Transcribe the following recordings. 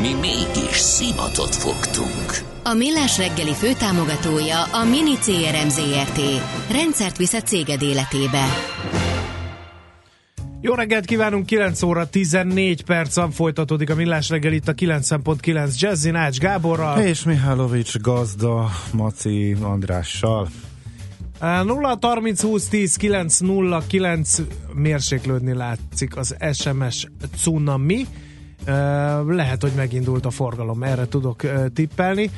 Mi mégis szimatot fogtunk. A Millás reggeli főtámogatója a Mini CRM Zrt. Rendszert visz a céged életébe. Jó reggelt kívánunk, 9 óra 14 percen folytatódik a Millás reggel itt a 9.9 Jazzy Nács Gáborral. És Mihálovics gazda Maci Andrással. 0 30 20 10 9 0 9 mérséklődni látszik az SMS cunami. Lehet, hogy megindult a forgalom, erre tudok tippelni.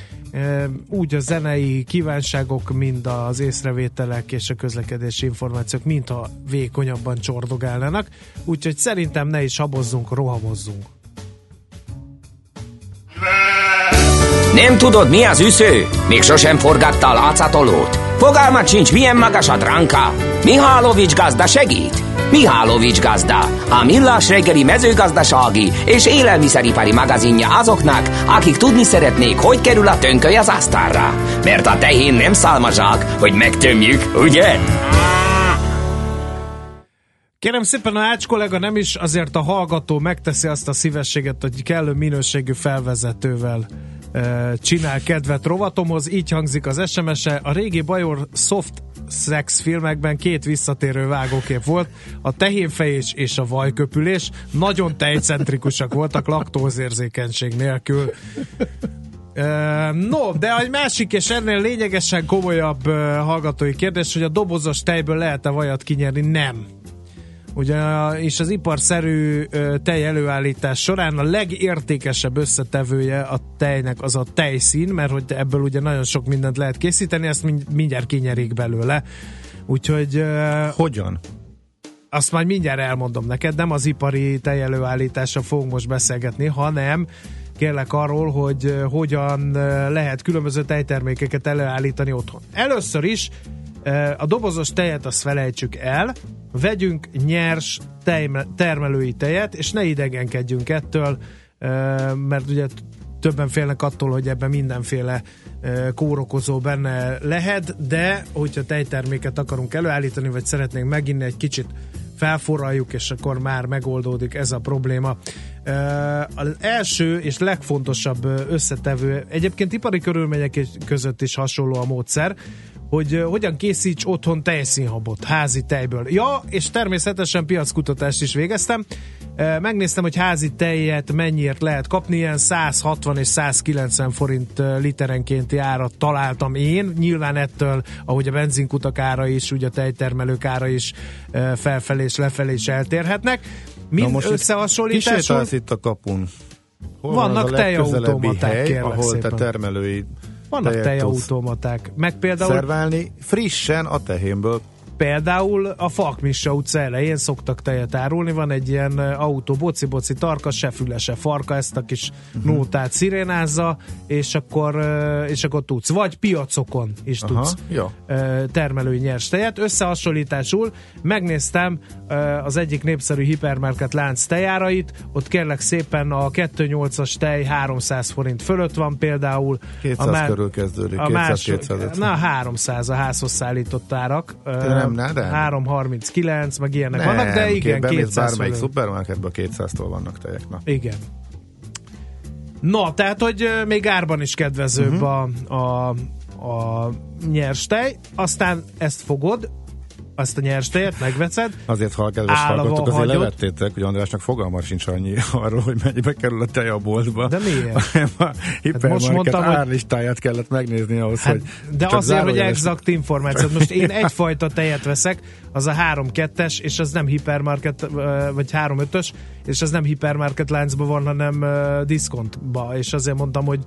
Úgy a zenei kívánságok, mind az észrevételek és a közlekedési információk, mintha vékonyabban csordogálnának. Úgyhogy szerintem ne is habozzunk, rohamozzunk. Nem tudod, mi az üsző? Még sosem forgatta a látszatolót? Fogalmat sincs, milyen magas a dránka? Mihálovics gazda segít? Mihálovics gazda, a millás reggeli mezőgazdasági és élelmiszeripari magazinja azoknak, akik tudni szeretnék, hogy kerül a tönköly az asztalra. Mert a tehén nem szálmazsák, hogy megtömjük, ugye? Kérem szépen, a Ács kollega nem is, azért a hallgató megteszi azt a szívességet, hogy kellő minőségű felvezetővel csinál kedvet rovatomhoz, így hangzik az SMS-e. A régi Bajor soft sex filmekben két visszatérő vágókép volt, a tehénfejés és a vajköpülés, nagyon tejcentrikusak voltak laktózérzékenység nélkül. No, de egy másik és ennél lényegesen komolyabb hallgatói kérdés, hogy a dobozos tejből lehet-e vajat kinyerni? Nem. Ugye, és az iparszerű tej előállítás során a legértékesebb összetevője a tejnek az a tejszín, mert hogy ebből ugye nagyon sok mindent lehet készíteni, ezt mindjárt kinyerik belőle. Úgyhogy... Hogyan? Azt majd mindjárt elmondom neked, nem az ipari tej előállításra fogunk most beszélgetni, hanem kérlek arról, hogy hogyan lehet különböző tejtermékeket előállítani otthon. Először is a dobozos tejet azt felejtsük el, vegyünk nyers termelői tejet, és ne idegenkedjünk ettől, mert ugye többen félnek attól, hogy ebben mindenféle kórokozó benne lehet, de hogyha tejterméket akarunk előállítani, vagy szeretnénk meginni egy kicsit felforraljuk, és akkor már megoldódik ez a probléma. Az első és legfontosabb összetevő, egyébként ipari körülmények között is hasonló a módszer, hogy hogyan készíts otthon tejszínhabot házi tejből. Ja, és természetesen piackutatást is végeztem. Megnéztem, hogy házi tejet mennyiért lehet kapni, ilyen 160 és 190 forint literenkénti árat találtam én. Nyilván ettől, ahogy a benzinkutak ára is, ugye a tejtermelők ára is felfelé és lefelé is eltérhetnek. Mind Na most összehasonlításul... itt a kapun. Hol vannak tejautomaták, hely, ahol szépen. te termelői vannak tejautomaták. Meg például... Szerválni frissen a tehénből Például a Fakmissa utca elején szoktak tejet árulni, van egy ilyen autó, boci-boci tarka, se füle, se farka, ezt a kis uh-huh. nótát szirénázza, és akkor, és akkor tudsz. Vagy piacokon is Aha, tudsz termelői nyers tejet. Összehasonlításul megnéztem az egyik népszerű hipermarket lánc tejárait, ott kérlek szépen a 2.8-as tej 300 forint fölött van például. 200 a má- körül kezdődik, a 200 más, Na 300 a házhoz szállított árak. nem nem, de 339, meg ilyenek nem, vannak, de igen, 200 bármelyik szupermarketben 200-tól vannak tejek. Na. Igen. No, tehát, hogy még árban is kedvezőbb uh-huh. a, a, a nyers tej, aztán ezt fogod, azt a nyers tejet megveced. Azért, ha a kedves hallgatók, azért hagyott. levettétek, hogy Andrásnak fogalma sincs annyi arról, hogy mennyibe kerül a tej a boltba. De miért? a hát most mondtam, árlistáját kellett megnézni ahhoz, hát, hogy De azért, hogy exakt információ. Most én egyfajta tejet veszek, az a 3-2-es, és az nem hipermarket, vagy 3-5-ös, és az nem hipermarket láncban van, hanem diszkontba, és azért mondtam, hogy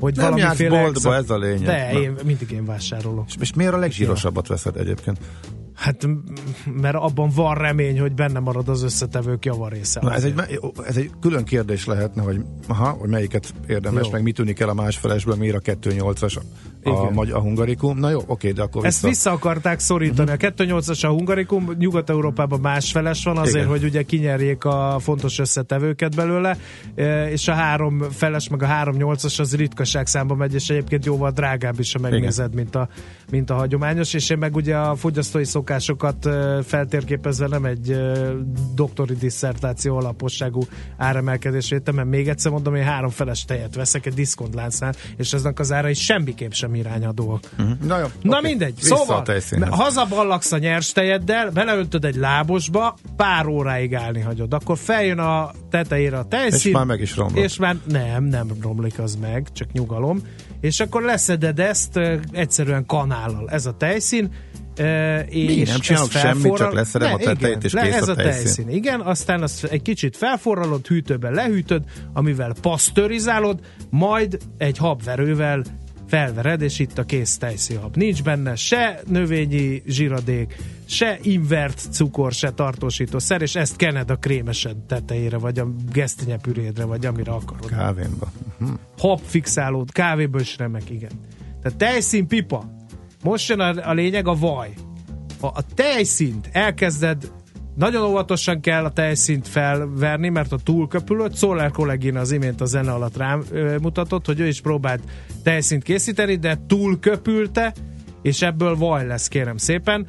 hogy nem valamiféle boltba, exakt... ez a lényeg. De, én, mindig én vásárolok. És, és miért a legzsírosabbat veszed egyébként? Hát, mert abban van remény, hogy benne marad az összetevők javarésze. Na, ez egy, ez egy külön kérdés lehetne, hogy, aha, hogy melyiket érdemes, Jó. meg mit tűnik el a másfelesből, miért a 2.8-as a, a, a hungarikum. Na jó, oké, de akkor vissza. Ezt vissza akarták szorítani. Uh-huh. A 2.8-as a hungarikum, Nyugat-Európában másfeles van azért, Igen. hogy ugye kinyerjék a fontos összetevőket belőle, e, és a három feles, meg a 3.8-as az ritkaság számba megy, és egyébként jóval drágább is, ha megnézed, mint a, mint a hagyományos, és én meg ugye a fogyasztói szokásokat feltérképezve nem egy doktori disszertáció alaposságú áremelkedés értem, mert még egyszer mondom, hogy három feles tejet veszek egy diszkontláncnál, és aznak az ára is semmiképp sem sem irányadóak. Uh-huh. Na, jó, Na okay. mindegy. Vissza szóval, hazaballagsz a nyers tejeddel, beleöntöd egy lábosba, pár óráig állni hagyod. Akkor feljön a tetejére a tejszín. És már meg is romlik. És már nem, nem romlik az meg, csak nyugalom. És akkor leszeded ezt egyszerűen kanállal. Ez a tejszín, Uh, és Mi, nem csinálok semmit, csak leszerem a tetejét, és le, kész ez a tejszín. tejszín. Igen, aztán azt egy kicsit felforralod, hűtőben lehűtöd, amivel pasztörizálod, majd egy habverővel felvered, és itt a kész tejszínhab. Nincs benne se növényi zsíradék, se invert cukor, se tartósítószer, és ezt kened a krémesed tetejére, vagy a gesztenyepürédre, vagy amire akarod. Kávénba. Hm. Hab fixálód, kávéből is remek, igen. Tehát tejszín pipa. Most jön a, a lényeg, a vaj. Ha a tejszínt elkezded nagyon óvatosan kell a tejszint felverni, mert a túlköpülött, Szoller kollégina az imént a zene alatt rám ö, mutatott, hogy ő is próbált tejszint készíteni, de túlköpülte, és ebből vaj lesz, kérem szépen.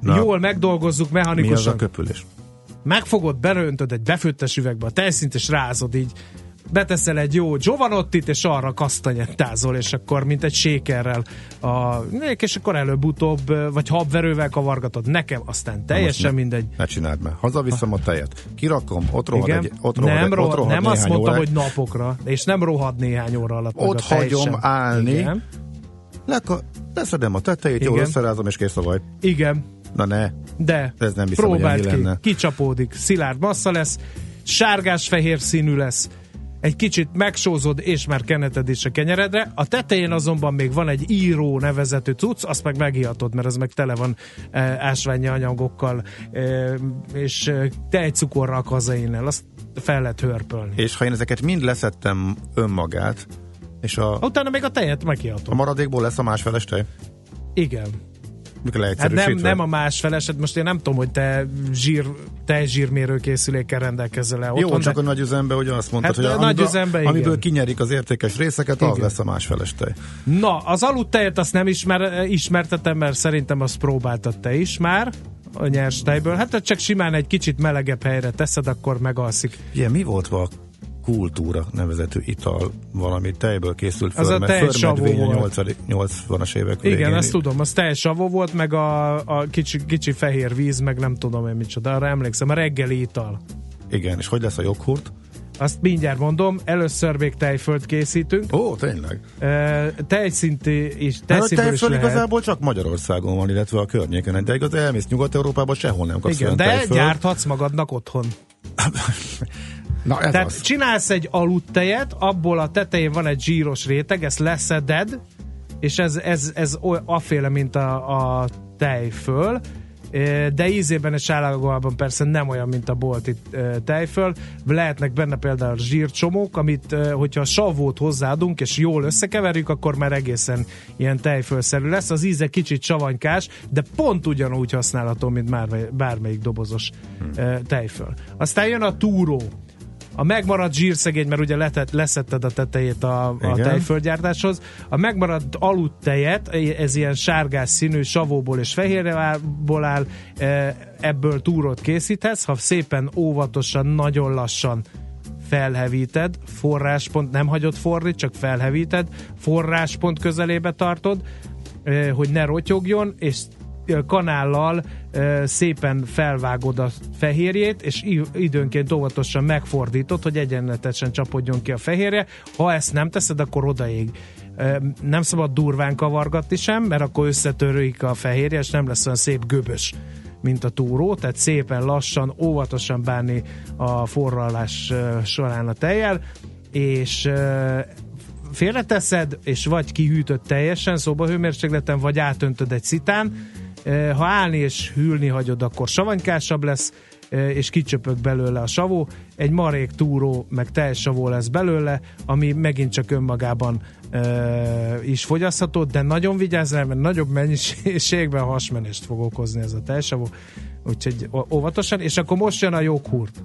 Na, Jól megdolgozzuk mechanikusan. Mi az a köpülés? Megfogod, beröntöd egy befőttes üvegbe a tejszint, és rázod így beteszel egy jó Giovanottit, és arra kasztanyettázol, és akkor mint egy sékerrel, a, és akkor előbb-utóbb, vagy habverővel kavargatod. Nekem aztán teljesen Most mindegy. Ne csináld meg. Hazaviszem a tejet, kirakom, ott rohad Igen? egy, ott rohad nem, egy, rohad, ott rohad nem azt mondtam, órák. hogy napokra, és nem rohad néhány óra alatt. Ott hagyom sem. állni, Igen? Leka, leszedem a tetejét, Igen. jól összerázom, és kész a vaj. Igen. Na ne. De. Ez nem hiszem, Próbáld ki. Lenne. Kicsapódik. Szilárd massza lesz, sárgás-fehér színű lesz egy kicsit megsózod, és már keneted is a kenyeredre. A tetején azonban még van egy író nevezetű cucc, azt meg megihatod, mert az meg tele van e, ásványi anyagokkal, e, és e, tejcukorral, kazainnel, azt fel lehet hörpölni. És ha én ezeket mind leszettem önmagát, és a... Utána még a tejet megihatod. A maradékból lesz a másfeles tej? Igen. Hát nem, nem a más felesed, most én nem tudom, hogy te zsír, te zsírmérő készülékkel rendelkezel el otthon. Jó, csak de... a nagy üzembe ugye azt mondtad, hát, hogy a, nagy amiből, üzembe, amiből kinyerik az értékes részeket, igen. az lesz a másfeles tej. Na, az aludtejet azt nem ismer, ismertetem, mert szerintem azt próbáltad te is már a nyers tejből. Hát csak simán egy kicsit melegebb helyre teszed, akkor megalszik. Igen, mi volt a kultúra nevezetű ital valami tejből készült föl, az a tej savó a 80-as évek Igen, végén. ezt tudom, az tej savó volt, meg a, a kicsi, kicsi fehér víz, meg nem tudom én micsoda, arra emlékszem, a reggeli ital. Igen, és hogy lesz a joghurt? Azt mindjárt mondom, először még tejföld készítünk. Ó, tényleg? E, tejszinti és tejszintből hát tejföld igazából csak Magyarországon van, illetve a környéken, de igaz elmész Nyugat-Európában sehol nem kapsz Igen, de tejföld. gyárthatsz magadnak otthon. Na, ez Tehát az. csinálsz egy aludtejet, abból a tetején van egy zsíros réteg, ezt leszeded, és ez, ez, ez aféle, mint a, a tejföl, de ízében és állagában persze nem olyan, mint a bolti tejföl. Lehetnek benne például zsírcsomók, amit, hogyha a savót hozzáadunk, és jól összekeverjük, akkor már egészen ilyen tejfölszerű lesz. Az íze kicsit savanykás, de pont ugyanúgy használható, mint bármelyik dobozos hmm. tejföl. Aztán jön a túró a megmaradt zsírszegény, mert ugye letett, leszetted a tetejét a, a tejföldgyártáshoz, a megmaradt aludtejet, ez ilyen sárgás színű savóból és fehérjából áll, e, ebből túrót készíthetsz, ha szépen óvatosan, nagyon lassan felhevíted, forráspont, nem hagyod forni, csak felhevíted, forráspont közelébe tartod, e, hogy ne rotyogjon, és kanállal szépen felvágod a fehérjét, és időnként óvatosan megfordítod, hogy egyenletesen csapodjon ki a fehérje. Ha ezt nem teszed, akkor odaég. Nem szabad durván kavargatni sem, mert akkor összetörőik a fehérje, és nem lesz olyan szép göbös mint a túró, tehát szépen lassan, óvatosan bánni a forralás során a tejjel, és félreteszed, és vagy kihűtött teljesen szobahőmérsékleten, vagy átöntöd egy szitán, Ha állni és hűlni hagyod, akkor savanykássabb lesz, és kicsöpök belőle a savó. Egy marék túró, meg savó lesz belőle, ami megint csak önmagában is fogyasztható, de nagyon vigyázz mert nagyobb mennyiségben hasmenést fog okozni ez a tejsavó, úgyhogy óvatosan, és akkor most jön a joghurt.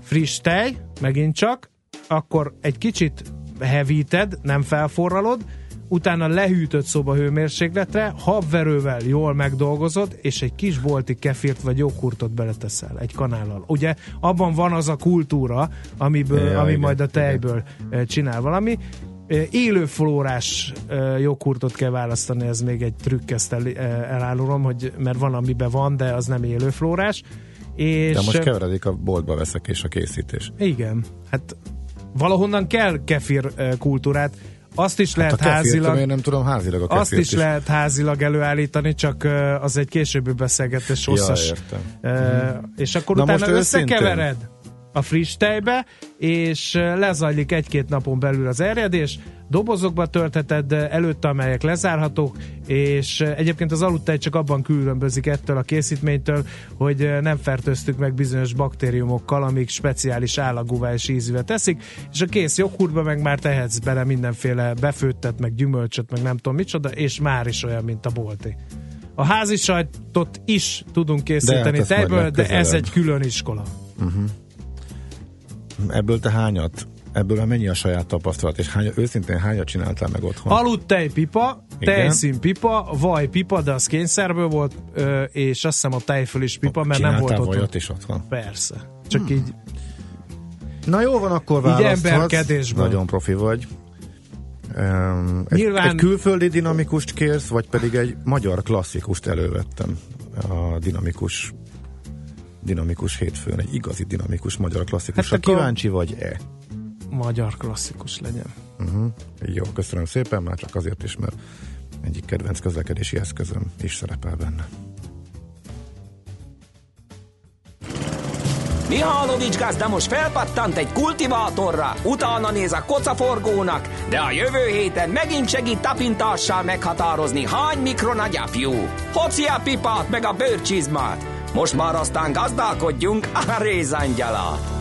Friss tej, megint csak, akkor egy kicsit hevíted, nem felforralod, utána lehűtött szoba hőmérsékletre, habverővel jól megdolgozod, és egy kis bolti kefirt vagy joghurtot beleteszel egy kanállal. Ugye abban van az a kultúra, amiből, ja, ami igen, majd a tejből igen. csinál valami. Élő flórás joghurtot kell választani, ez még egy trükk, ezt el, elárulom, hogy, mert van, amiben van, de az nem élő flórás. És de most keveredik a boltba veszek és a készítés. Igen, hát valahonnan kell kefir kultúrát azt is hát lehet a házilag. Én nem tudom házilag a Azt is, is lehet házilag előállítani, csak az egy későbbi beszélgetés hosszas. Ja, értem. Uh, és akkor Na utána összekevered. Őszintén a friss tejbe, és lezajlik egy-két napon belül az erjedés, dobozokba töltheted előtte, amelyek lezárhatók, és egyébként az aludtej csak abban különbözik ettől a készítménytől, hogy nem fertőztük meg bizonyos baktériumokkal, amik speciális állagúvá és ízűvel teszik, és a kész joghurtba meg már tehetsz bele mindenféle befőttet, meg gyümölcsöt, meg nem tudom micsoda, és már is olyan, mint a bolti. A házi sajtot is tudunk készíteni de hát tejből, de ez egy külön iskola. Uh-huh. Ebből te hányat ebből mennyi a saját tapasztalat, és hány, őszintén hányat csináltál meg otthon? Aludt tejpipa, tejszínpipa, vajpipa, de az kényszerből volt, és azt hiszem a tejföl is pipa, mert nem volt otthon. is otthon? Persze. Csak hmm. így Na jó van, akkor választhatsz. Nagyon profi vagy. Um, egy, Nyilván... egy külföldi dinamikust kérsz, vagy pedig egy magyar klasszikust elővettem. A dinamikus dinamikus hétfőn, egy igazi dinamikus magyar klasszikus. Hát kíváncsi vagy-e? Magyar klasszikus legyen. Uh-huh. Jó, köszönöm szépen, már csak azért is, mert egyik kedvenc közlekedési eszközöm is szerepel benne. Mihálovics gazda most felpattant egy kultivátorra, utána néz a kocaforgónak, de a jövő héten megint segít tapintással meghatározni, hány mikron a gyapjú. Hoci a pipát meg a bőrcsizmát, most már aztán gazdálkodjunk a rézangyalat.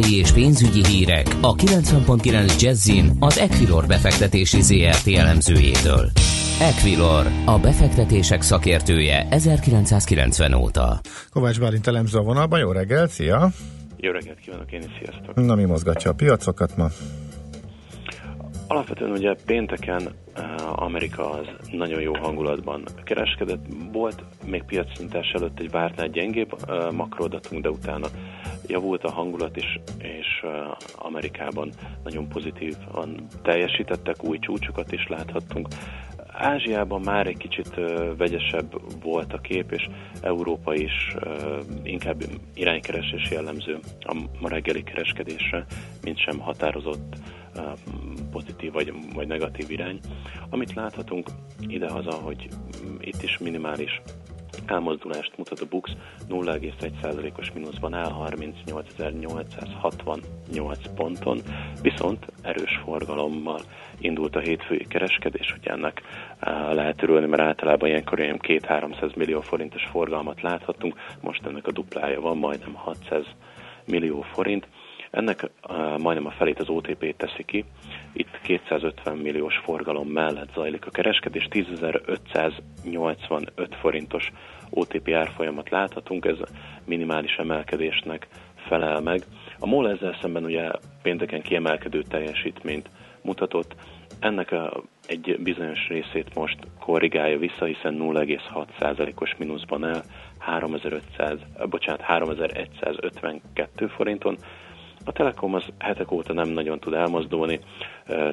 Tőzsdei és pénzügyi hírek a 90.9 Jazzin az Equilor befektetési ZRT elemzőjétől. Equilor, a befektetések szakértője 1990 óta. Kovács Bálint elemző a vonalban, jó reggel, szia! Jó reggelt kívánok én is, sziasztok! Na mi mozgatja a piacokat ma? Alapvetően ugye pénteken uh, Amerika az nagyon jó hangulatban kereskedett. Volt még piacnyitás előtt egy vártnál gyengébb uh, makroadatunk, de utána javult a hangulat, és, és Amerikában nagyon pozitívan teljesítettek, új csúcsokat is láthattunk. Ázsiában már egy kicsit vegyesebb volt a kép, és Európa is inkább iránykeresés jellemző a ma reggeli kereskedésre, mint sem határozott pozitív vagy, vagy negatív irány. Amit láthatunk idehaza, hogy itt is minimális elmozdulást mutat a BUX 0,1%-os mínuszban áll 38.868 ponton, viszont erős forgalommal indult a hétfői kereskedés, hogy ennek lehet örülni, mert általában ilyenkor olyan 2-300 millió forintos forgalmat láthatunk, most ennek a duplája van, majdnem 600 millió forint. Ennek uh, majdnem a felét az OTP teszi ki. Itt 250 milliós forgalom mellett zajlik a kereskedés, 10.585 forintos OTP árfolyamat láthatunk, ez minimális emelkedésnek felel meg. A MOL ezzel szemben ugye pénteken kiemelkedő teljesítményt mutatott, ennek a, egy bizonyos részét most korrigálja vissza, hiszen 0,6%-os mínuszban el 3500, bocsánat, 3152 forinton, a Telekom az hetek óta nem nagyon tud elmozdulni,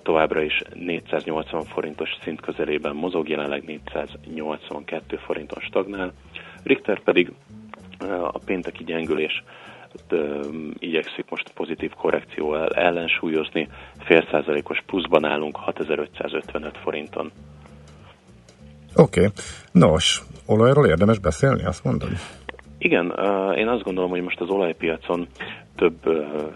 továbbra is 480 forintos szint közelében mozog, jelenleg 482 forinton stagnál. Richter pedig a pénteki gyengülés igyekszik most pozitív korrekcióval ellensúlyozni, fél százalékos pluszban állunk 6555 forinton. Oké, okay. nos, olajról érdemes beszélni, azt mondod? Igen, én azt gondolom, hogy most az olajpiacon több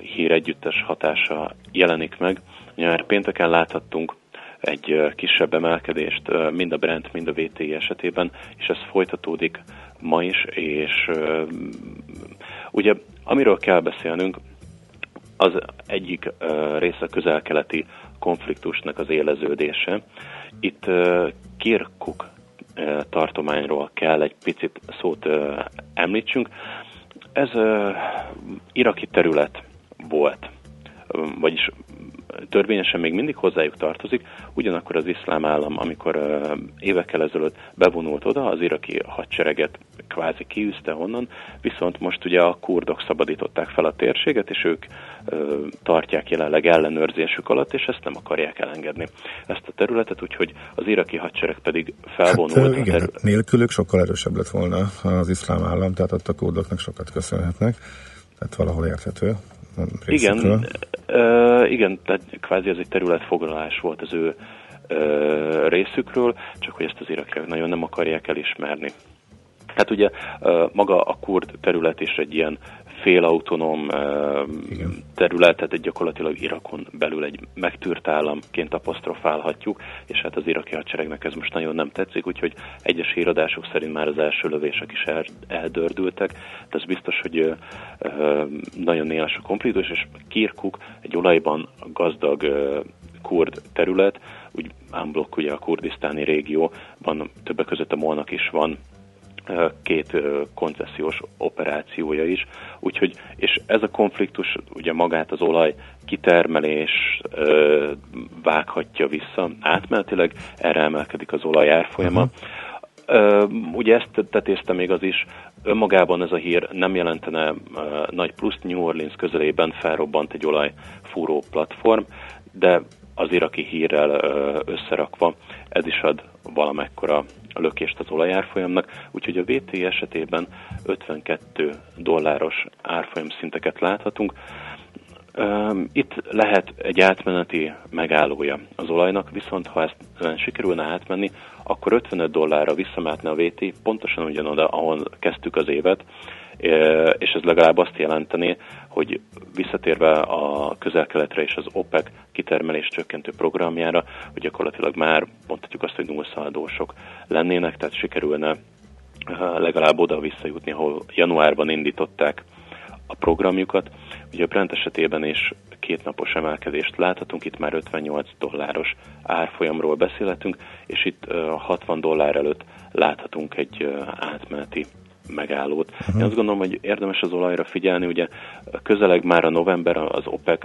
hír együttes hatása jelenik meg. Már pénteken láthattunk egy kisebb emelkedést mind a Brent, mind a VTI esetében, és ez folytatódik ma is, és ugye amiről kell beszélnünk, az egyik része közel-keleti konfliktusnak az éleződése. Itt Kirkuk tartományról kell egy picit szót említsünk. Ez iraki terület volt, vagyis törvényesen még mindig hozzájuk tartozik, ugyanakkor az iszlám állam, amikor évekkel ezelőtt bevonult oda, az iraki hadsereget kvázi kiűzte onnan, viszont most ugye a kurdok szabadították fel a térséget, és ők tartják jelenleg ellenőrzésük alatt, és ezt nem akarják elengedni ezt a területet, úgyhogy az iraki hadsereg pedig felvonult. Hát, igen, terület. nélkülük sokkal erősebb lett volna az iszlám állam, tehát ott a kurdoknak sokat köszönhetnek, tehát valahol érthető. Igen, uh, igen, tehát kvázi ez egy területfoglalás volt az ő uh, részükről, csak hogy ezt az irakiak nagyon nem akarják elismerni. Hát ugye maga a kurd terület is egy ilyen félautonóm terület, tehát egy gyakorlatilag Irakon belül egy megtűrt államként apostrofálhatjuk, és hát az iraki hadseregnek ez most nagyon nem tetszik, úgyhogy egyes híradások szerint már az első lövések is el, eldördültek, de ez biztos, hogy nagyon éles a konfliktus, és Kirkuk egy olajban gazdag kurd terület, úgy ámblok ugye a kurdisztáni régió, van többek között a Molnak is van két koncesziós operációja is. Úgyhogy, és ez a konfliktus ugye magát az olaj kitermelés vághatja vissza átmenetileg, erre emelkedik az olaj árfolyama. Uh-huh. Ugye ezt tetézte még az is, önmagában ez a hír nem jelentene nagy plusz, New Orleans közelében felrobbant egy olajfúró platform, de az iraki hírrel összerakva ez is ad valamekkora lökést az olajárfolyamnak, úgyhogy a VT esetében 52 dolláros árfolyam szinteket láthatunk. Itt lehet egy átmeneti megállója az olajnak, viszont ha ezt sikerülne átmenni, akkor 55 dollárra visszamehetne a VT, pontosan ugyanoda, ahol kezdtük az évet, és ez legalább azt jelenteni, hogy visszatérve a közel-keletre és az OPEC kitermelés csökkentő programjára, hogy gyakorlatilag már mondhatjuk azt, hogy nullszaldósok lennének, tehát sikerülne legalább oda visszajutni, ahol januárban indították a programjukat. Ugye a Brent esetében is két napos emelkedést láthatunk, itt már 58 dolláros árfolyamról beszélhetünk, és itt 60 dollár előtt láthatunk egy átmeneti megállót. Uh-huh. Én azt gondolom, hogy érdemes az olajra figyelni, ugye közeleg már a november az OPEC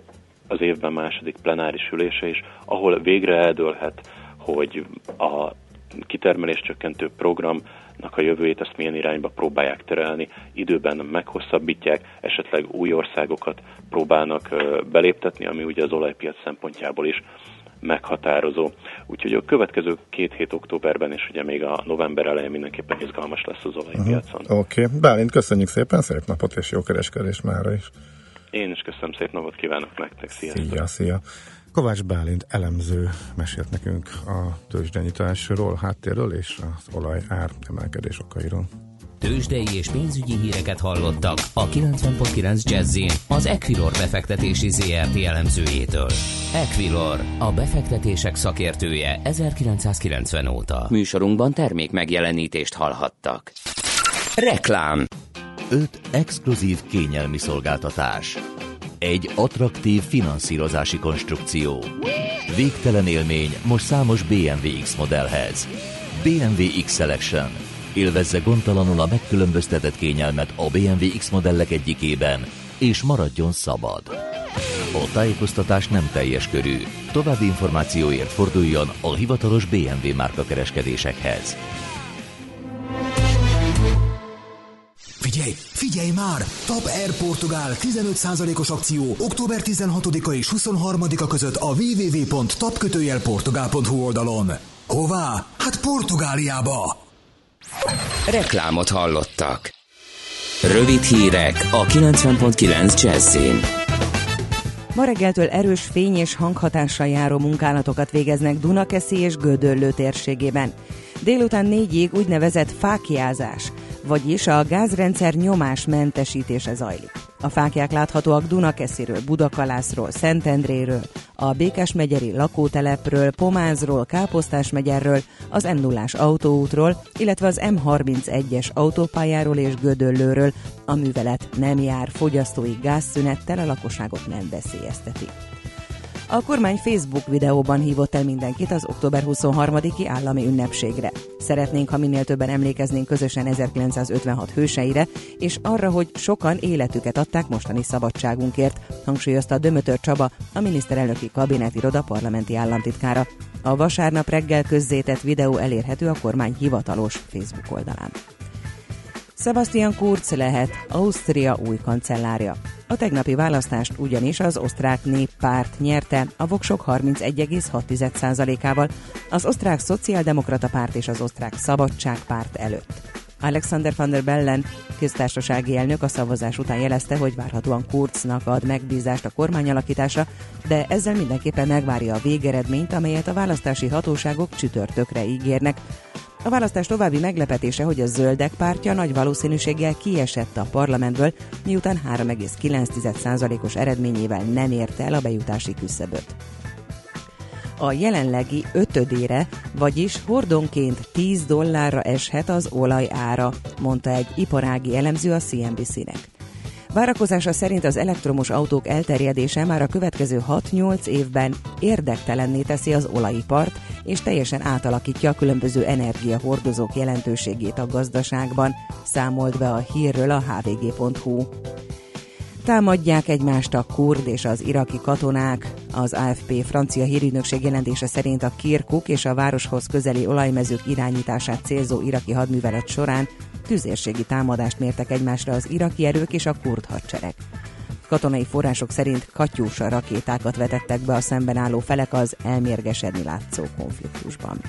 az évben második plenáris ülése is, ahol végre eldőlhet, hogy a kitermelés csökkentő programnak a jövőjét ezt milyen irányba próbálják terelni, időben meghosszabbítják, esetleg új országokat próbálnak beléptetni, ami ugye az olajpiac szempontjából is meghatározó. Úgyhogy a következő két hét októberben és ugye még a november elején mindenképpen izgalmas lesz az olajpiacon. Uh-huh. Oké, okay. Bálint, köszönjük szépen, szép napot és jó kereskedés mára is. Én is köszönöm, szép napot kívánok nektek, sziasztok! Szia, szia! Kovács Bálint elemző mesélt nekünk a tőzsdenyításról, háttérről és az olaj ár emelkedés okairól. Tőzsdei és pénzügyi híreket hallottak a 90.9 jazz az Equilor befektetési ZRT elemzőjétől. Equilor, a befektetések szakértője 1990 óta. Műsorunkban termék megjelenítést hallhattak. Reklám 5 exkluzív kényelmi szolgáltatás. Egy attraktív finanszírozási konstrukció. Végtelen élmény most számos BMW X modellhez. BMW X Selection – Élvezze gondtalanul a megkülönböztetett kényelmet a BMW X modellek egyikében, és maradjon szabad. A tájékoztatás nem teljes körű. További információért forduljon a hivatalos BMW márka kereskedésekhez. Figyelj, figyelj már! Top Air Portugál 15%-os akció október 16-a és 23-a között a www.tapkötőjelportugál.hu oldalon. Hová? Hát Portugáliába! Reklámot hallottak. Rövid hírek a 90.9 Jazzin. Ma reggeltől erős fény és hanghatással járó munkálatokat végeznek Dunakeszi és Gödöllő térségében. Délután négyig úgynevezett fákiázás, vagyis a gázrendszer nyomás mentesítése zajlik. A fákják láthatóak Dunakesziről, Budakalászról, Szentendréről, a Békás megyeri lakótelepről, Pomázról, Káposztás megyerről, az m 0 autóútról, illetve az M31-es autópályáról és Gödöllőről. A művelet nem jár fogyasztói gázszünettel, a lakosságot nem veszélyezteti. A kormány Facebook videóban hívott el mindenkit az október 23-i állami ünnepségre. Szeretnénk, ha minél többen emlékeznénk közösen 1956 hőseire, és arra, hogy sokan életüket adták mostani szabadságunkért, hangsúlyozta Dömötör Csaba, a miniszterelnöki kabinetiroda parlamenti államtitkára. A vasárnap reggel közzétett videó elérhető a kormány hivatalos Facebook oldalán. Sebastian Kurz lehet Ausztria új kancellárja. A tegnapi választást ugyanis az osztrák néppárt nyerte a voksok 31,6%-ával, az osztrák szociáldemokrata párt és az osztrák szabadságpárt előtt. Alexander van der Bellen, köztársasági elnök a szavazás után jelezte, hogy várhatóan Kurznak ad megbízást a kormányalakításra, de ezzel mindenképpen megvárja a végeredményt, amelyet a választási hatóságok csütörtökre ígérnek. A választás további meglepetése, hogy a zöldek pártja nagy valószínűséggel kiesett a parlamentből, miután 3,9%-os eredményével nem érte el a bejutási küszöböt a jelenlegi ötödére, vagyis hordonként 10 dollárra eshet az olaj ára, mondta egy iparági elemző a CNBC-nek. Várakozása szerint az elektromos autók elterjedése már a következő 6-8 évben érdektelenné teszi az olajipart, és teljesen átalakítja a különböző energiahordozók jelentőségét a gazdaságban, számolt be a hírről a hvg.hu. Támadják egymást a kurd és az iraki katonák. Az AFP francia hírügynökség jelentése szerint a Kirkuk és a városhoz közeli olajmezők irányítását célzó iraki hadművelet során tüzérségi támadást mértek egymásra az iraki erők és a kurd hadsereg. Katonai források szerint katyúsa rakétákat vetettek be a szemben álló felek az elmérgesedni látszó konfliktusban.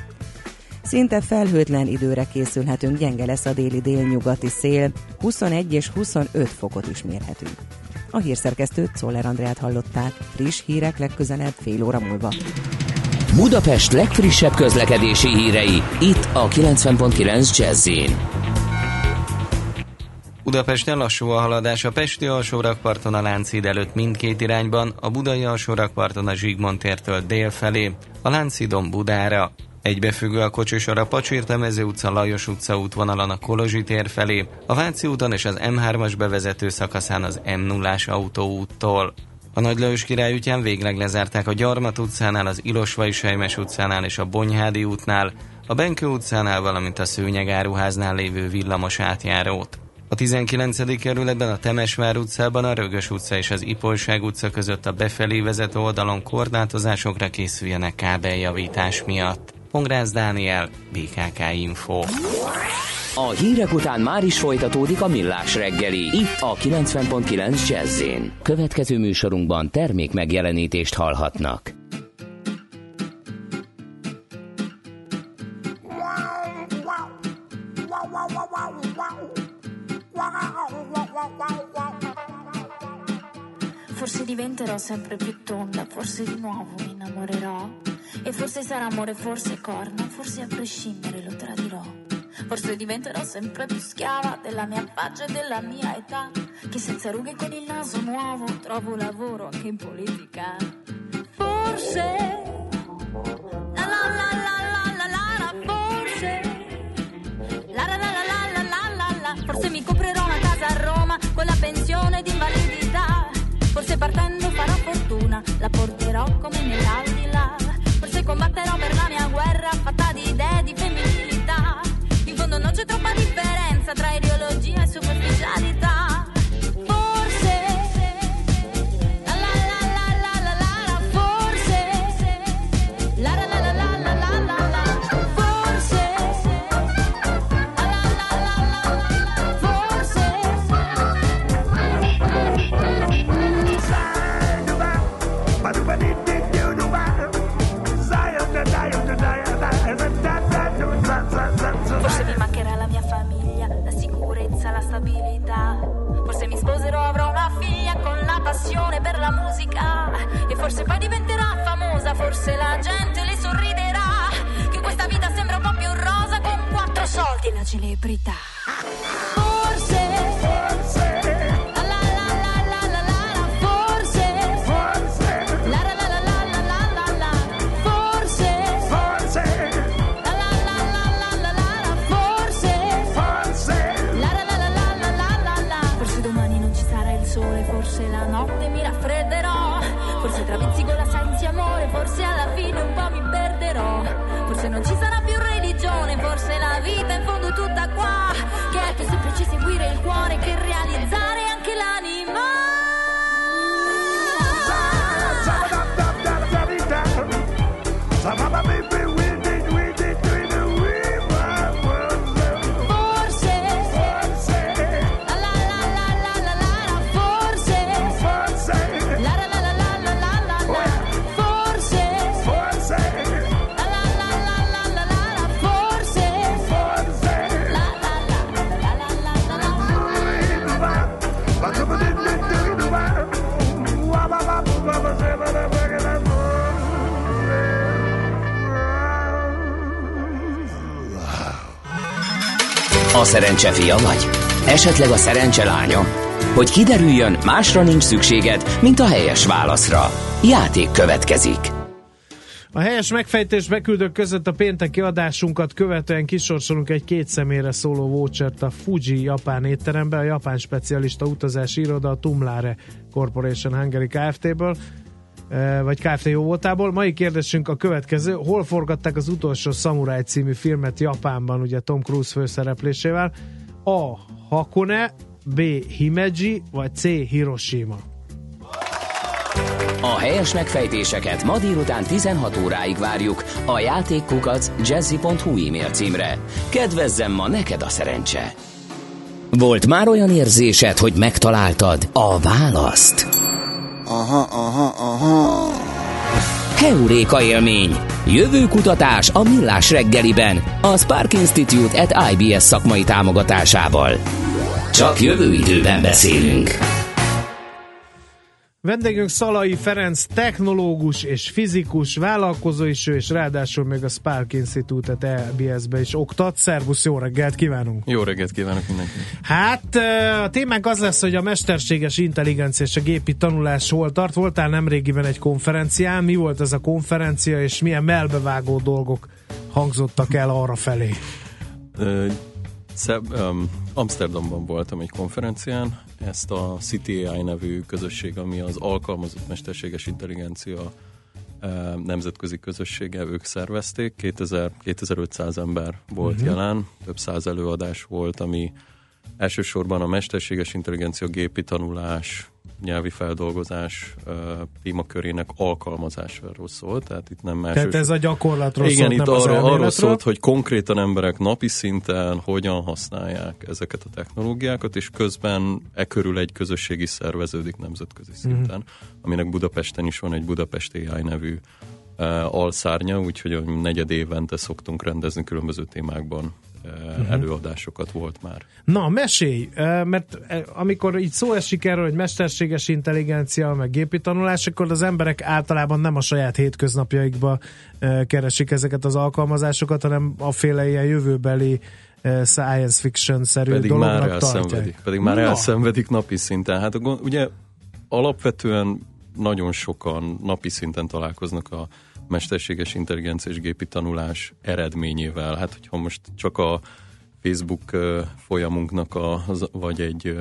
Szinte felhőtlen időre készülhetünk, gyenge lesz a déli délnyugati szél, 21 és 25 fokot is mérhetünk. A hírszerkesztőt Szoller Andrát hallották. Friss hírek legközelebb fél óra múlva. Budapest legfrissebb közlekedési hírei, itt a 90.9 jazz Budapesten lassú a haladás a Pesti alsórakparton a Lánchíd előtt mindkét irányban, a Budai alsórakparton a Zsigmond tértől dél felé, a Lánchídon Budára, Egybefüggő a kocsisor a Pacsirtemező utca Lajos utca útvonalon a Kolozsi tér felé, a Váci úton és az M3-as bevezető szakaszán az M0-ás autóúttól. A Nagy Lajos király útján végleg lezárták a Gyarmat utcánál, az Ilosvai Sejmes utcánál és a Bonyhádi útnál, a Benkő utcánál, valamint a Szőnyegáruháznál lévő villamos átjárót. A 19. kerületben a Temesvár utcában a Rögös utca és az Ipolság utca között a befelé vezető oldalon korlátozásokra készüljenek kábeljavítás miatt. Pongrász Dániel, BKK Info. A hírek után már is folytatódik a millás reggeli. Itt a 90.9 jazz Következő műsorunkban termék megjelenítést hallhatnak. Forse diventerò sempre più tonda, forse di nuovo mi innamorerò E forse sarà amore, forse corna, forse a prescindere lo tradirò. Forse diventerò sempre più schiava della mia faccia e della mia età. Che senza rughe con il naso nuovo trovo lavoro anche in politica. Forse. Forse. Mi comprerò una casa a Roma con la pensione di invalidità. Forse partendo farò fortuna, la porterò come nell'aldilà combatterò per la mia guerra fatta di idee di femminilità. In fondo non c'è troppa differenza tra ideologia szerencse fia vagy? Esetleg a szerencse lánya? Hogy kiderüljön, másra nincs szükséged, mint a helyes válaszra. Játék következik. A helyes megfejtés beküldők között a pénteki adásunkat követően kisorsolunk egy két személyre szóló vouchert a Fuji japán étterembe, a japán specialista utazási iroda a Tumlare Corporation Hungary Kft-ből. Vagy Kft. jó voltából. Mai kérdésünk a következő. Hol forgatták az utolsó Samurai című filmet Japánban, ugye Tom Cruise főszereplésével? A. Hakone, B. Himeji, vagy C. Hiroshima? A helyes megfejtéseket ma délután 16 óráig várjuk a játékkukac jazzy.hu e-mail címre. Kedvezzem ma neked a szerencse! Volt már olyan érzésed, hogy megtaláltad a választ? Aha, aha, aha. Heuréka élmény. Jövő kutatás a Millás reggeliben. A Spark Institute at IBS szakmai támogatásával. Csak jövő időben beszélünk. Vendégünk Szalai Ferenc, technológus és fizikus, vállalkozó is ő, és ráadásul még a Spark Institute-et EBS-be is oktat. Szervusz, jó reggelt kívánunk! Jó reggelt kívánok mindenkinek! Hát a témánk az lesz, hogy a mesterséges intelligencia és a gépi tanulás hol tart. Voltál nemrégiben egy konferencián, mi volt ez a konferencia, és milyen melbevágó dolgok hangzottak el arra felé? Szeb, um, Amsterdamban voltam egy konferencián, ezt a CTAI nevű közösség, ami az alkalmazott mesterséges intelligencia um, nemzetközi közössége, ők szervezték. 2000, 2500 ember volt uh-huh. jelen, több száz előadás volt, ami elsősorban a mesterséges intelligencia gépi tanulás, nyelvi feldolgozás témakörének alkalmazásáról szól, tehát itt nem más. Tehát ez a gyakorlatról Igen, szólt, itt arra, arról szólt, hogy konkrétan emberek napi szinten hogyan használják ezeket a technológiákat, és közben e körül egy közösségi szerveződik nemzetközi mhm. szinten, uh-huh. aminek Budapesten is van egy Budapest AI nevű alszárnya, úgyhogy negyed évente szoktunk rendezni különböző témákban uh-huh. előadásokat volt már. Na, mesélj, mert amikor így szó esik erről, hogy mesterséges intelligencia, meg gépi tanulás, akkor az emberek általában nem a saját hétköznapjaikba keresik ezeket az alkalmazásokat, hanem a féle ilyen jövőbeli science fiction-szerű pedig dolognak már elszenvedik, tartják. Pedig már Na. elszenvedik napi szinten. Hát ugye alapvetően nagyon sokan napi szinten találkoznak a mesterséges intelligencia és gépi tanulás eredményével. Hát, hogyha most csak a Facebook folyamunknak, a, vagy egy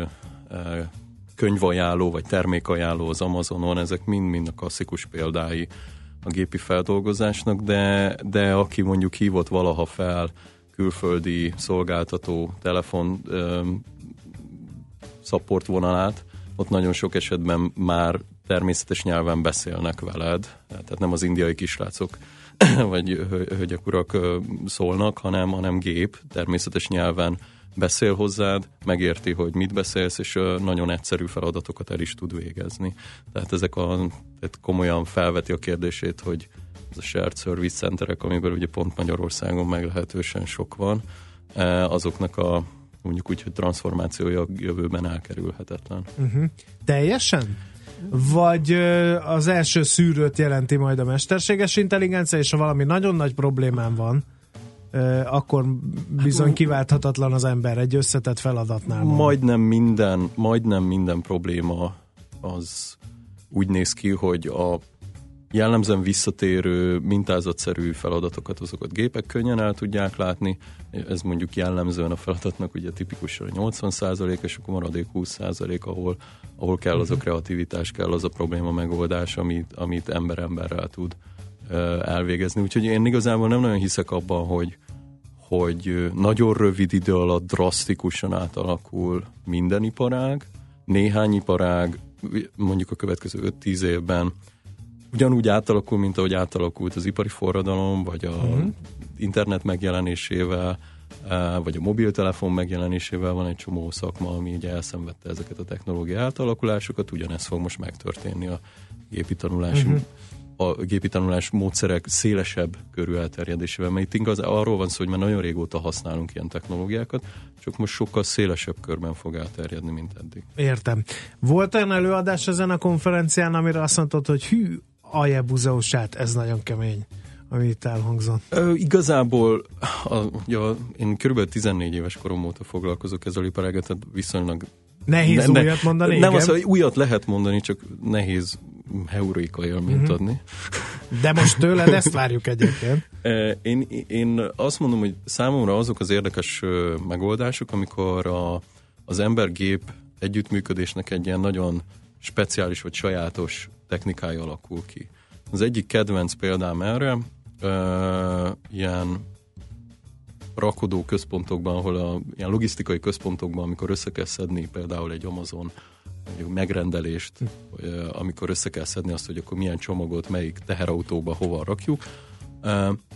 könyvajánló, vagy termékajánló az Amazonon, ezek mind-mind a klasszikus példái a gépi feldolgozásnak, de, de aki mondjuk hívott valaha fel külföldi szolgáltató telefon support vonalát, ott nagyon sok esetben már természetes nyelven beszélnek veled, tehát nem az indiai kisrácok vagy hölgyek urak szólnak, hanem, hanem gép természetes nyelven beszél hozzád, megérti, hogy mit beszélsz, és nagyon egyszerű feladatokat el is tud végezni. Tehát ezek a, tehát komolyan felveti a kérdését, hogy ez a shared service centerek, amiből ugye pont Magyarországon meglehetősen sok van, azoknak a mondjuk úgy, hogy transformációja jövőben elkerülhetetlen. Uh-huh. Teljesen? Vagy az első szűrőt jelenti majd a mesterséges intelligencia, és ha valami nagyon nagy problémám van, akkor bizony hát, kiválthatatlan az ember egy összetett feladatnál. Majdnem minden, majdnem minden probléma az úgy néz ki, hogy a jellemzően visszatérő, mintázatszerű feladatokat, azokat gépek könnyen el tudják látni. Ez mondjuk jellemzően a feladatnak ugye tipikusan 80 és akkor maradék 20 ahol, ahol kell az a mhm. kreativitás, kell az a probléma megoldás, amit, amit ember emberrel tud elvégezni. Úgyhogy én igazából nem nagyon hiszek abban, hogy, hogy nagyon rövid idő alatt drasztikusan átalakul minden iparág, néhány iparág mondjuk a következő 5-10 évben ugyanúgy átalakul, mint ahogy átalakult az ipari forradalom, vagy a uh-huh. internet megjelenésével, vagy a mobiltelefon megjelenésével van egy csomó szakma, ami ugye elszenvedte ezeket a technológiai átalakulásokat, ugyanezt fog most megtörténni a gépi tanulás uh-huh a gépi tanulás módszerek szélesebb körű elterjedésével, mert itt igaz, arról van szó, hogy már nagyon régóta használunk ilyen technológiákat, csak most sokkal szélesebb körben fog elterjedni, mint eddig. Értem. Volt olyan előadás ezen a konferencián, amire azt mondtad, hogy hű, Ajebuzeusát, ez nagyon kemény ami itt elhangzott. Ö, igazából a, ja, én kb. 14 éves korom óta foglalkozok ezzel iparágat, tehát viszonylag Nehéz ne, újat mondani? Nem igen. az, hogy újat lehet mondani, csak nehéz heuréka élményt uh-huh. adni. De most tőled ezt várjuk egyébként. Én, én azt mondom, hogy számomra azok az érdekes megoldások, amikor a, az ember-gép együttműködésnek egy ilyen nagyon speciális vagy sajátos technikája alakul ki. Az egyik kedvenc példám erre, uh, ilyen rakodó központokban, ahol a ilyen logisztikai központokban, amikor össze kell szedni például egy Amazon mondjuk megrendelést, vagy, amikor össze kell szedni azt, hogy akkor milyen csomagot, melyik teherautóba hova rakjuk,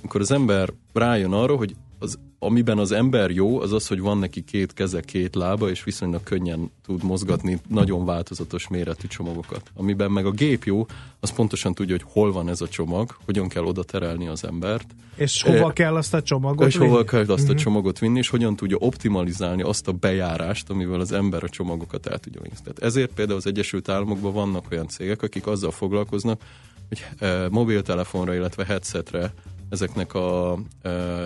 akkor az ember rájön arra, hogy az, amiben az ember jó, az az, hogy van neki két keze, két lába, és viszonylag könnyen tud mozgatni nagyon változatos méretű csomagokat. Amiben meg a gép jó, az pontosan tudja, hogy hol van ez a csomag, hogyan kell oda terelni az embert. És hova e, kell azt a csomagot És vinni? hova kell azt uh-huh. a mhm. csomagot vinni, és hogyan tudja optimalizálni azt a bejárást, amivel az ember a csomagokat el tudja vinni. Tehát ezért például az Egyesült Államokban vannak olyan cégek, akik azzal foglalkoznak, hogy e, mobiltelefonra, illetve headsetre ezeknek a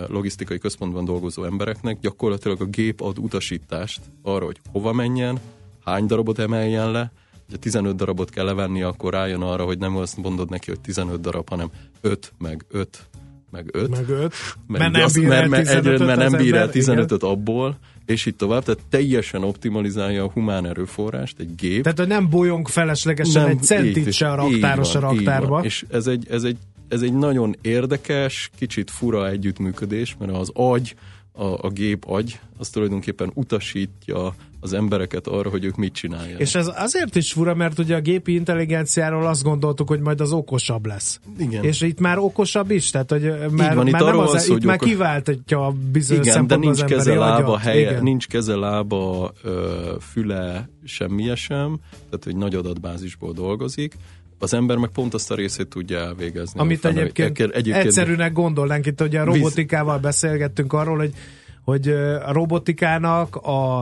logisztikai központban dolgozó embereknek gyakorlatilag a gép ad utasítást arra, hogy hova menjen, hány darabot emeljen le, ha 15 darabot kell levenni, akkor rájön arra, hogy nem azt mondod neki, hogy 15 darab, hanem 5, meg 5, meg 5. Meg 5. Mert nem bír el 15 mert nem bír el 15 abból, és így tovább, tehát teljesen optimalizálja a humán erőforrást egy gép. Tehát, hogy nem bolyong feleslegesen nem, egy centit se a raktáros a raktárba. És ez egy, ez egy ez egy nagyon érdekes, kicsit fura együttműködés, mert az agy, a, a gép agy, az tulajdonképpen utasítja az embereket arra, hogy ők mit csinálják. És ez azért is fura, mert ugye a gépi intelligenciáról azt gondoltuk, hogy majd az okosabb lesz. Igen. És itt már okosabb is, tehát hogy már, van, már nem az, az, itt hogy már okos... kiváltatja a bizonyos Igen, de nincs keze lába helye, Igen. nincs keze lába, füle, semmije sem, tehát hogy nagy adatbázisból dolgozik, az ember meg pont azt a részét tudja elvégezni. Amit egyébként, egyébként egyszerűnek gondolnánk itt, hogy a robotikával beszélgettünk arról, hogy, hogy a robotikának a,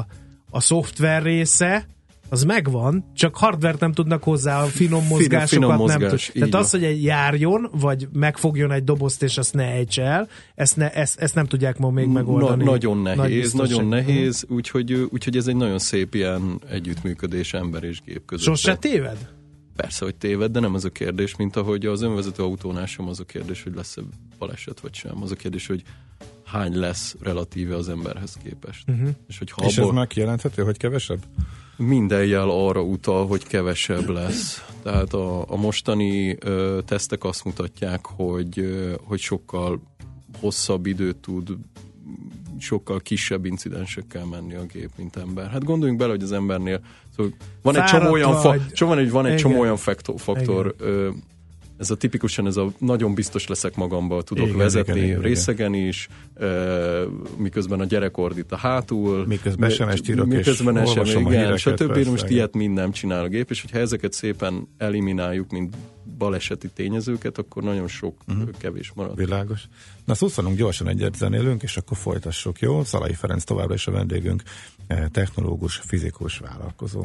a szoftver része, az megvan, csak hardvert nem tudnak hozzá, a finom mozgásokat finom mozgás, nem tud. Tehát van. az, hogy egy járjon, vagy megfogjon egy dobozt, és azt ne ejts el, ezt, ne, ezt, ezt nem tudják ma még megoldani. Na, nagyon nehéz, Nagy nagyon nehéz, úgyhogy, úgyhogy ez egy nagyon szép ilyen együttműködés ember és gép között. Sose téved? Persze, hogy téved, de nem az a kérdés, mint ahogy az önvezető autónál sem az a kérdés, hogy lesz-e baleset vagy sem. Az a kérdés, hogy hány lesz relatíve az emberhez képest. Uh-huh. És, hogy ha és abból... ez már kijelenthető, hogy kevesebb? Minden jel arra utal, hogy kevesebb lesz. Tehát a, a mostani ö, tesztek azt mutatják, hogy, ö, hogy sokkal hosszabb időt tud sokkal kisebb incidensekkel menni a gép, mint ember. Hát gondoljunk bele, hogy az embernél szóval van egy csomó olyan, fa, csomó, van egy csomó olyan faktor, faktor ö, ez a tipikusan ez a nagyon biztos leszek magamba, tudok igen, vezetni igen, igen, részegen is, e, miközben a gyerek ordít a hátul. Miközben SMS írok miközben és sem, igen, stb. Persze, most ilyet mind nem csinál a gép, és hogyha ezeket szépen elimináljuk, mint baleseti tényezőket, akkor nagyon sok uh-huh. kevés marad. Világos. Na szusszanunk gyorsan egyet zenélünk, és akkor folytassuk, jó? Szalai Ferenc továbbra is a vendégünk, technológus, fizikus vállalkozó.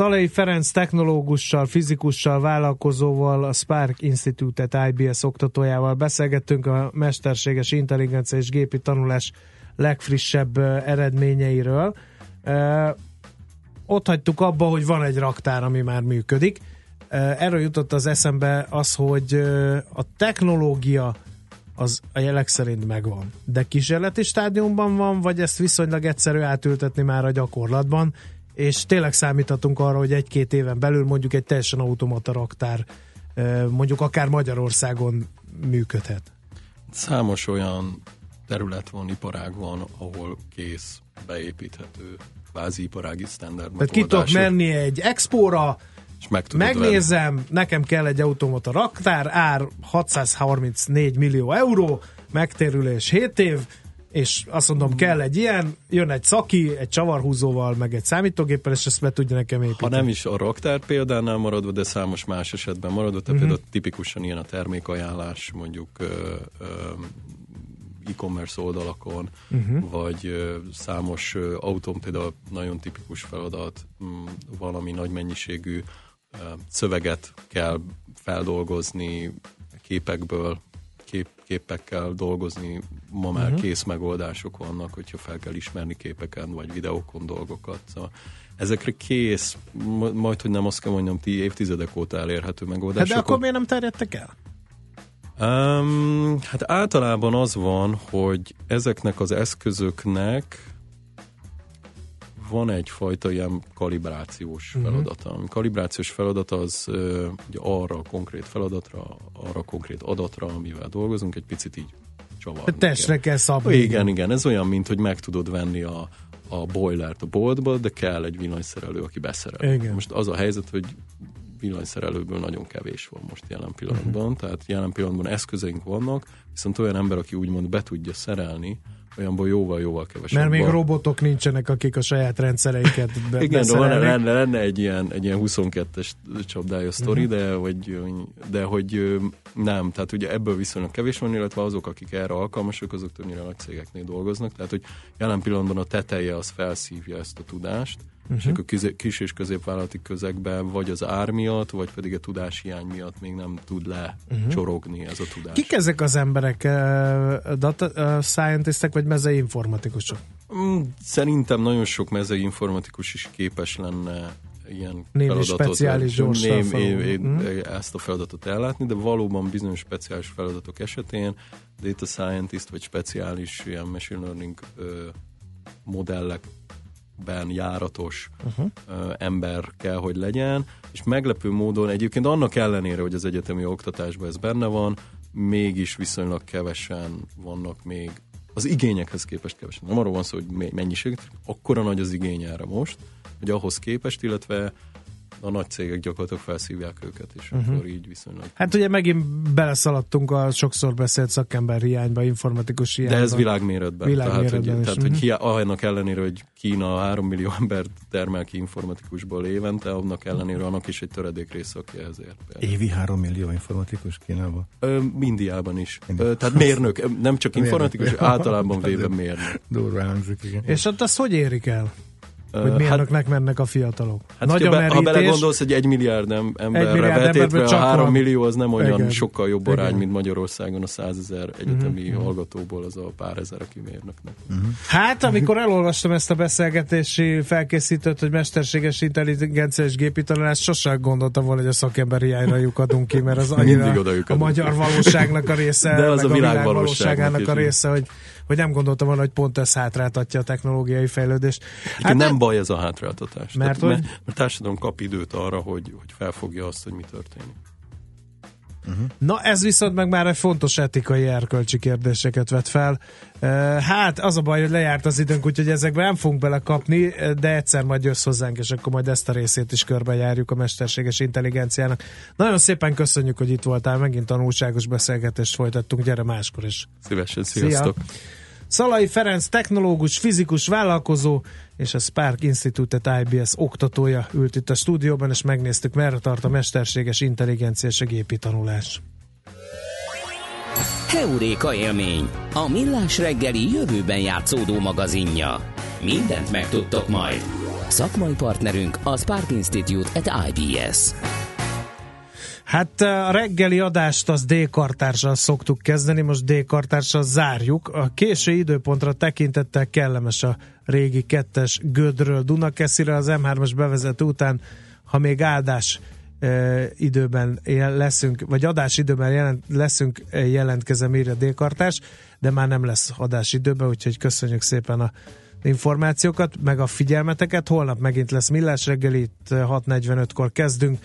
Szalai Ferenc technológussal, fizikussal, vállalkozóval, a Spark Institute-et IBS oktatójával beszélgettünk a mesterséges intelligencia és gépi tanulás legfrissebb eredményeiről. Ott hagytuk abba, hogy van egy raktár, ami már működik. Erről jutott az eszembe az, hogy a technológia az a jelek szerint megvan. De kísérleti stádiumban van, vagy ezt viszonylag egyszerű átültetni már a gyakorlatban, és tényleg számíthatunk arra, hogy egy-két éven belül mondjuk egy teljesen automata raktár mondjuk akár Magyarországon működhet. Számos olyan terület van, iparág van, ahol kész, beépíthető, kvázi iparági standard Tehát ki tudok menni egy expóra, és meg megnézem, venni. nekem kell egy automata raktár, ár 634 millió euró, megtérülés 7 év, és azt mondom, kell egy ilyen, jön egy szaki, egy csavarhúzóval, meg egy számítógéppel, és ezt be tudja nekem építeni. Ha nem is a raktár példánál maradva, de számos más esetben maradva, tehát Mhm. uh-huh. például tipikusan ilyen a termékajánlás, mondjuk ö, ö, e-commerce oldalakon, Mhm. vagy ö, számos ö, autón például nagyon tipikus feladat, m, valami nagy mennyiségű ö, szöveget kell feldolgozni képekből, kép, képekkel dolgozni, ma már uh-huh. kész megoldások vannak, hogyha fel kell ismerni képeken vagy videókon dolgokat. Szóval ezekre kész, ma- majd, hogy nem azt kell mondjam, ti évtizedek óta elérhető Hát megoldások. de akkor miért nem terjedtek el? Um, hát általában az van, hogy ezeknek az eszközöknek van egyfajta ilyen kalibrációs Mhm. feladata. A kalibrációs feladat az ö, ugye arra a konkrét feladatra, arra a konkrét adatra, amivel dolgozunk, egy picit így csavarni Hát testre kell szabni. Igen, igen, ez olyan, mint hogy meg tudod venni a, a boilert a boltba, de kell egy villanyszerelő, aki beszerel. Igen. Most az a helyzet, hogy villanyszerelőből nagyon kevés van most jelen pillanatban, uh-huh. tehát jelen pillanatban eszközeink vannak, viszont olyan ember, aki úgymond be tudja szerelni, olyanból jóval-jóval kevesebb Mert még van. robotok nincsenek, akik a saját rendszereiket be- Igen, de van, lenne, lenne egy ilyen, egy ilyen 22-es csapdája sztori, Mhm. de, hogy, de hogy nem, tehát ugye ebből viszonylag kevés van, illetve azok, akik erre alkalmasak, azok többnyire nagy cégeknél dolgoznak, tehát hogy jelen pillanatban a teteje az felszívja ezt a tudást, uh-huh. és Mhm. akkor kiz- kis és középvállalati közegben vagy az ár miatt, vagy pedig a tudáshiány miatt még nem tud lecsorogni ez a tudás. Kik ezek az emberek? Data scientistek vagy mezei informatikusok? Mm, Szerintem nagyon sok mezei informatikus is képes lenne ilyen Némi feladatot, speciális gyors ném, én, én, Mhm. ezt a feladatot ellátni, de valóban bizonyos speciális feladatok esetén data scientist vagy speciális ilyen machine learning ö, modellekben járatos Uh-huh. ember kell, hogy legyen, és meglepő módon egyébként annak ellenére, hogy az egyetemi oktatásban ez benne van, mégis viszonylag kevesen vannak még az igényekhez képest kevesen. Nem arról van szó, hogy me- mennyiség, akkora nagy az igény erre most, hogy ahhoz képest, illetve a nagy cégek gyakorlatilag felszívják őket, és uh-huh. akkor így viszonylag. Hát ugye megint beleszaladtunk a sokszor beszélt szakember hiányba, informatikus De hiányba. ez világméretben. Világméretben tehát, hogy, is. tehát, hogy Mhm. hiá, annak ellenére, hogy Kína 3 millió embert termel ki informatikusból évente, annak ellenére annak is egy töredék része, aki ezért. például. Évi 3 millió informatikus Kínában. Ö, Indiában is. Ö, tehát mérnök, nem csak informatikus, Mérnök. általában véve mérnök. Durva hangzik, igen. És ott azt hogy érik el? Hogy hát- mérnöknek mennek a fiatalok? Hát, Nagy hogyha a be, ha belegondolsz, hogy egy milliárd em- emberre milliárd vetétve a csak három van. millió az nem olyan Igen. sokkal jobb arány, Igen. mint Magyarországon a százezer egyetemi Mhm. hallgatóból az a pár ezer, aki mérnöknek. Hát, amikor elolvastam ezt a beszélgetési felkészítőt, hogy mesterséges intelligencia és gépi tanulás, sosem gondoltam volna, hogy a szakember hiányra lyukadunk ki, mert az annyira a magyar valóságnak a része, De az meg a a világ világ valóságnak valóságának a része, hogy, hogy nem gondoltam volna, hogy pont ez hátráltatja a technológiai fejlődést. Hát nem, nem baj ez a hátráltatás. Mert, Tehát, hogy... mert, mert társadalom kap időt arra, hogy, hogy felfogja azt, hogy mi történik. Uh-huh. Na ez viszont meg már egy fontos etikai erkölcsi kérdéseket vet fel. Hát az a baj, hogy lejárt az időnk, úgyhogy ezekbe nem fogunk belekapni, de egyszer majd jössz hozzánk, és akkor majd ezt a részét is körbejárjuk a mesterséges intelligenciának. Nagyon szépen köszönjük, hogy itt voltál, megint tanulságos beszélgetést folytattunk, gyere máskor is. Szívesen, sziasztok! Szia. Szalai Ferenc technológus, fizikus, vállalkozó és a Spark Institute IBS oktatója ült itt a stúdióban, és megnéztük, merre tart a mesterséges intelligencia és a gépi tanulás. Heuréka élmény, a millás reggeli jövőben játszódó magazinja. Mindent megtudtok majd. Szakmai partnerünk a Spark Institute at IBS. Hát a reggeli adást az D-kartársal szoktuk kezdeni, most D-kartársal zárjuk. A késő időpontra tekintettel kellemes a régi kettes Gödről Dunakeszire az M3-as bevezető után, ha még áldás e, időben leszünk, vagy adás időben jelent, leszünk, e, jelentkezem írja D-kartárs, de már nem lesz adás időben, úgyhogy köszönjük szépen a információkat, meg a figyelmeteket. Holnap megint lesz Millás reggeli, itt 6.45-kor kezdünk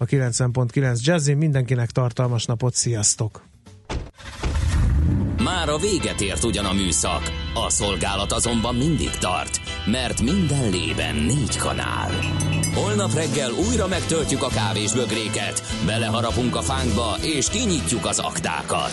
a 90.9 Jazzin. Mindenkinek tartalmas napot, sziasztok! Már a véget ért ugyan a műszak, a szolgálat azonban mindig tart, mert minden lében négy kanál. Holnap reggel újra megtöltjük a kávés bögréket, beleharapunk a fánkba és kinyitjuk az aktákat.